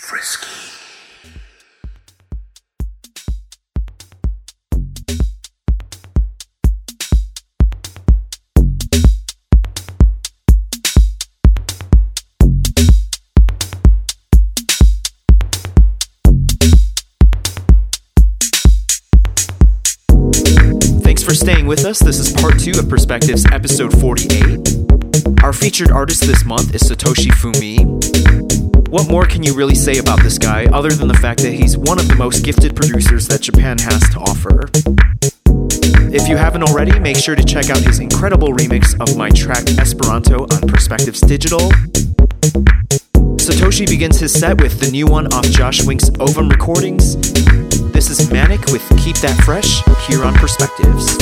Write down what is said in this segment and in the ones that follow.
Frisky. Thanks for staying with us. This is part two of Perspectives, episode 48. Our featured artist this month is Satoshi Fumi. What more can you really say about this guy other than the fact that he's one of the most gifted producers that Japan has to offer? If you haven't already, make sure to check out his incredible remix of my track Esperanto on Perspectives Digital. Satoshi begins his set with the new one off Josh Wink's Ovum Recordings. This is Manic with Keep That Fresh here on Perspectives.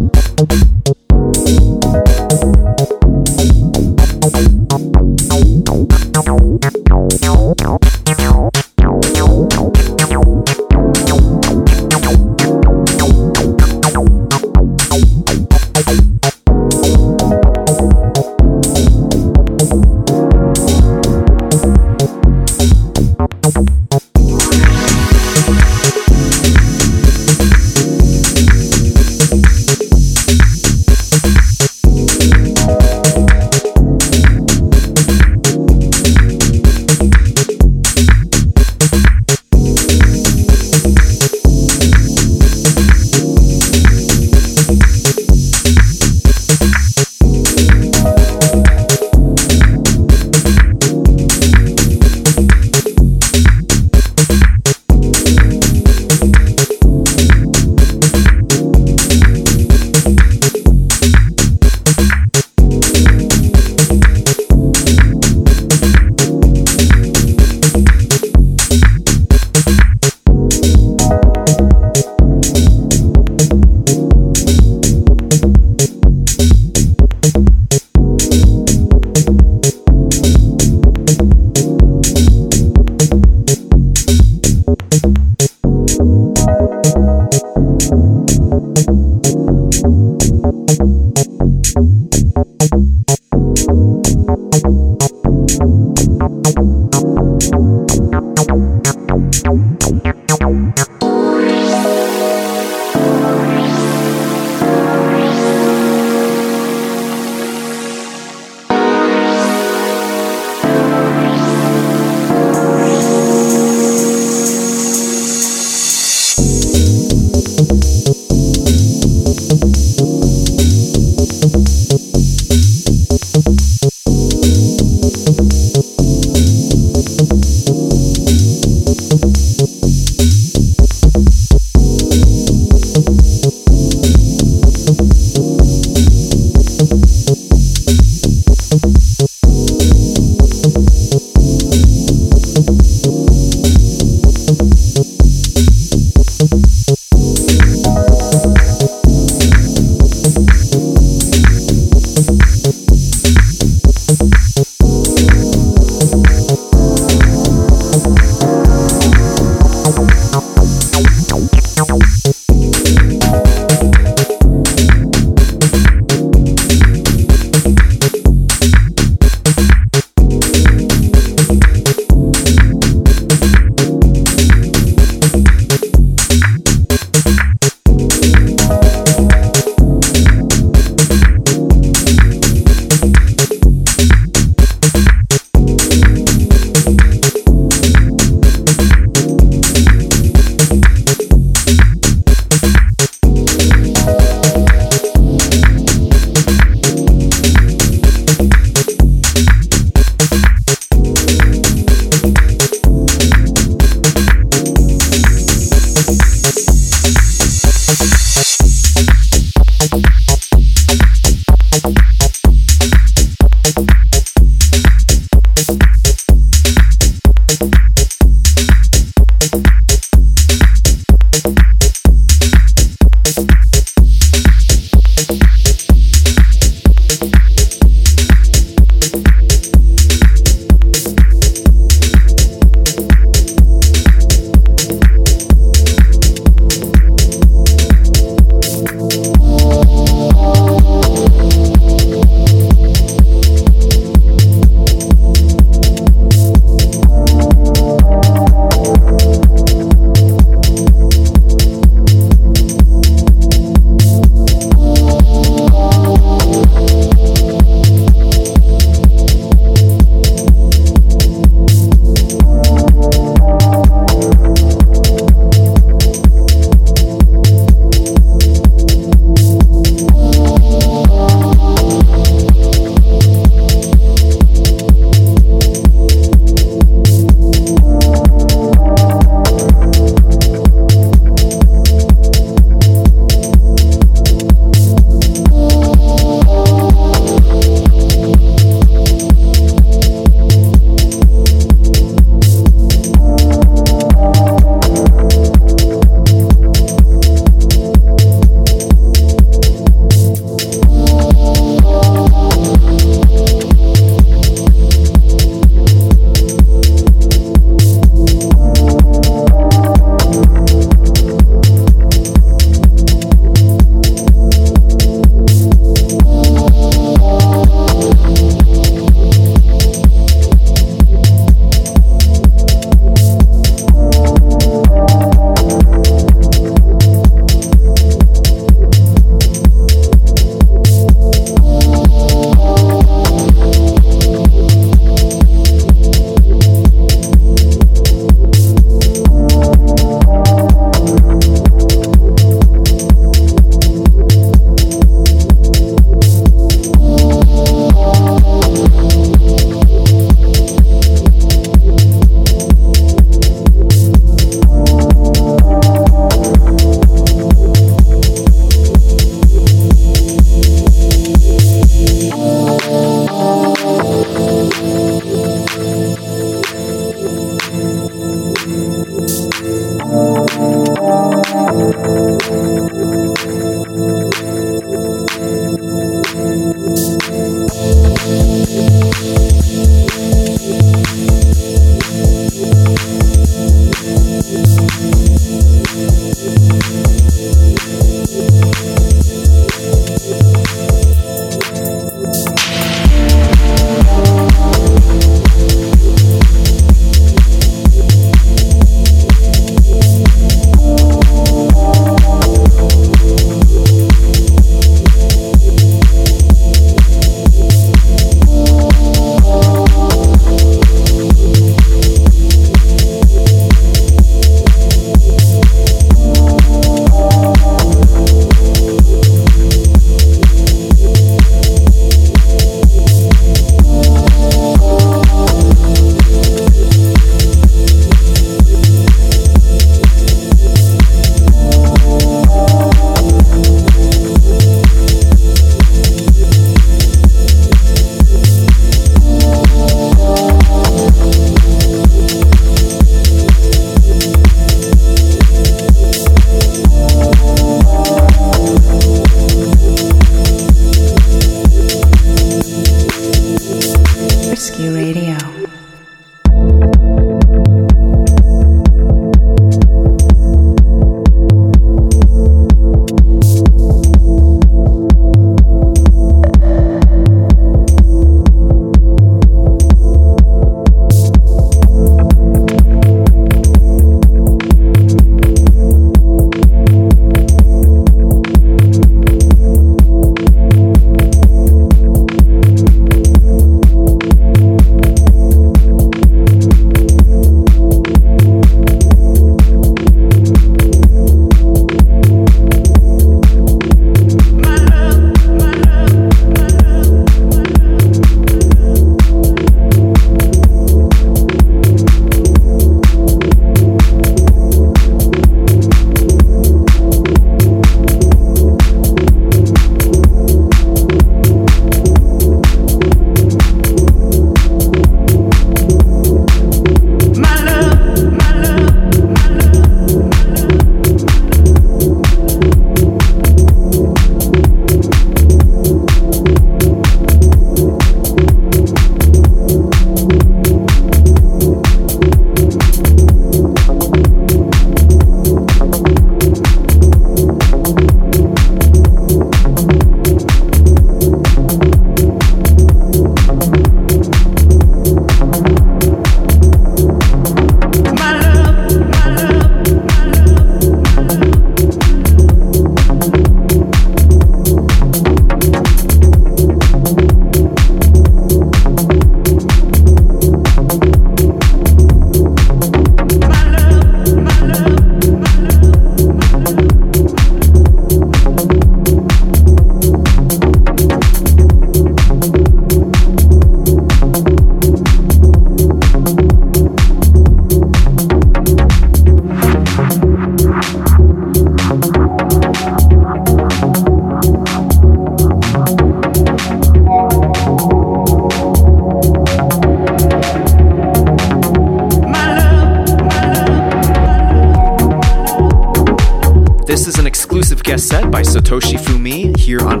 Satoshi Fumi here on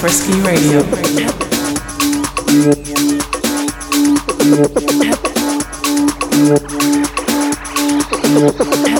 Frisky Radio.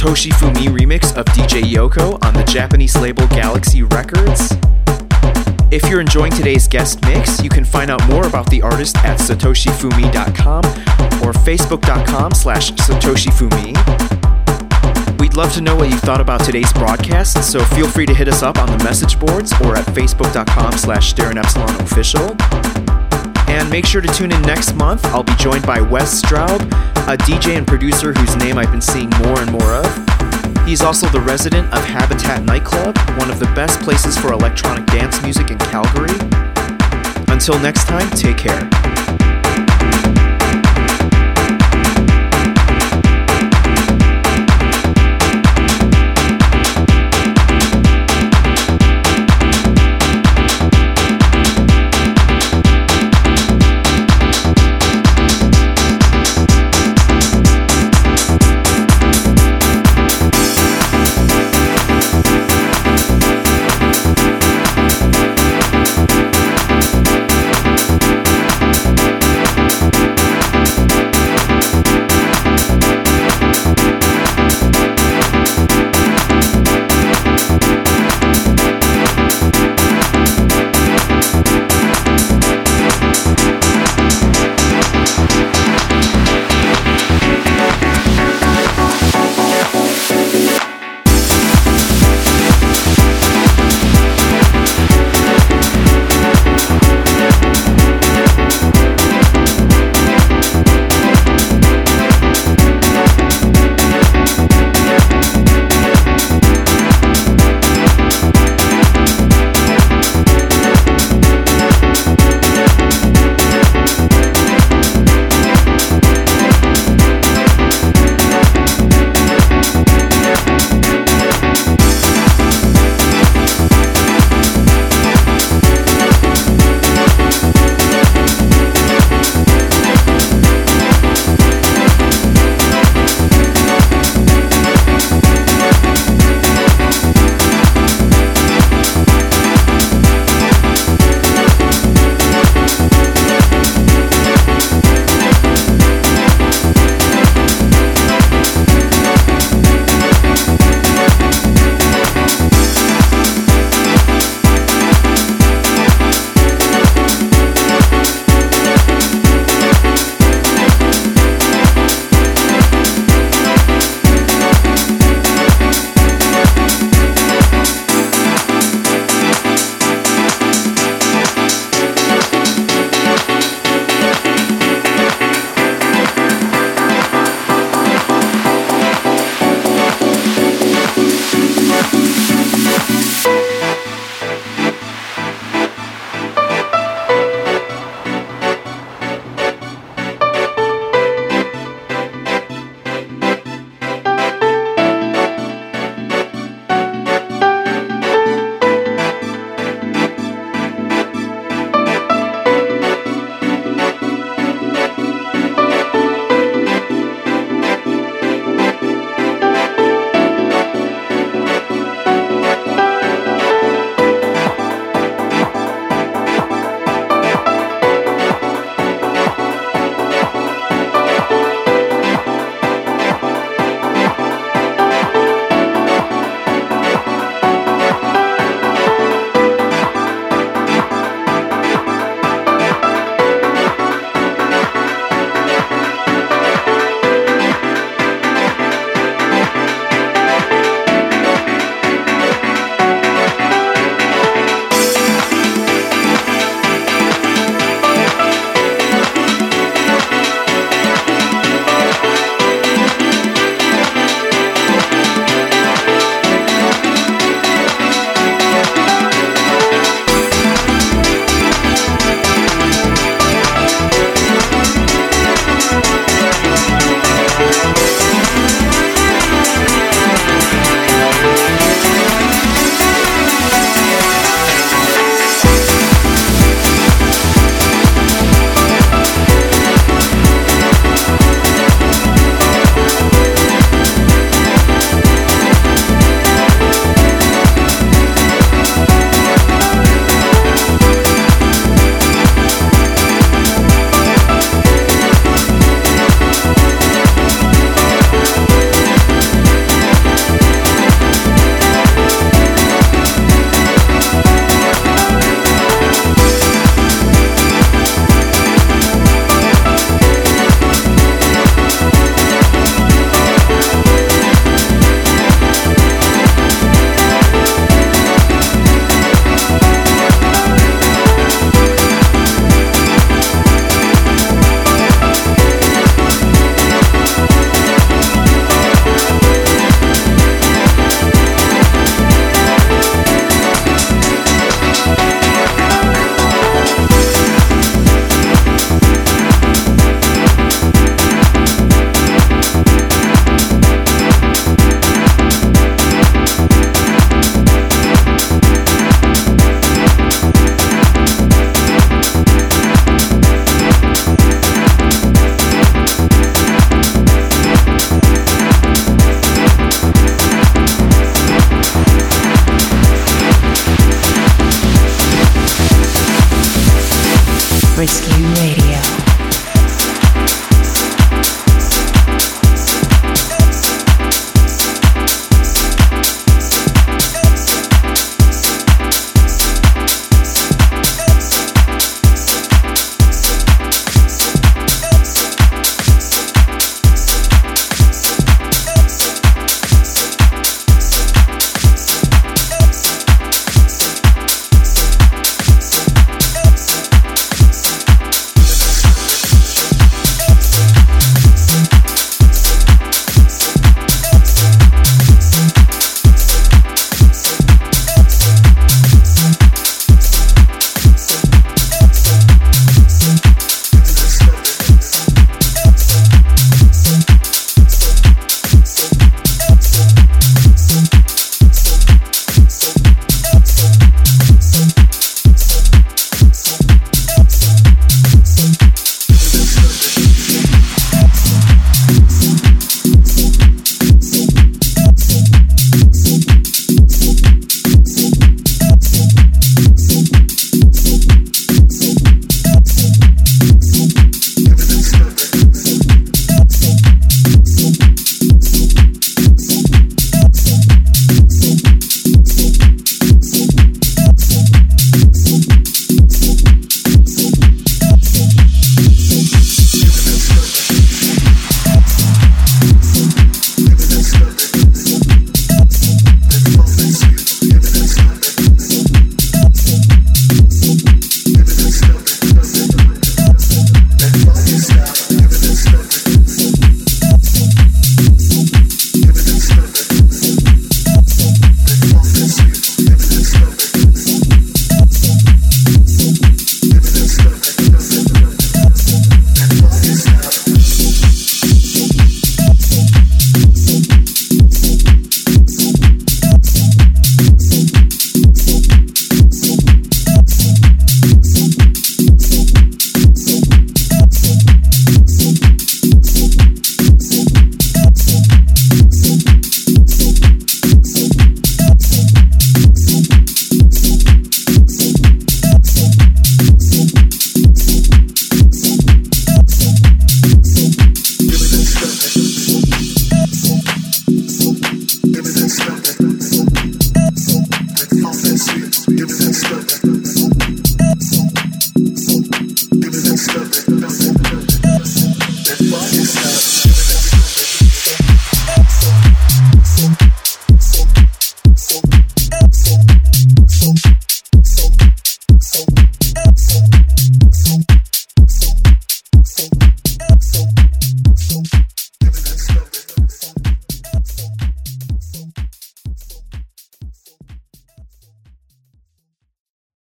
Satoshi Fumi remix of DJ Yoko on the Japanese label Galaxy Records. If you're enjoying today's guest mix, you can find out more about the artist at satoshifumi.com or facebook.com slash satoshifumi. We'd love to know what you thought about today's broadcast, so feel free to hit us up on the message boards or at facebook.com slash Epsilon official. And make sure to tune in next month. I'll be joined by Wes Straub, a DJ and producer whose name I've been seeing more and more of. He's also the resident of Habitat Nightclub, one of the best places for electronic dance music in Calgary. Until next time, take care.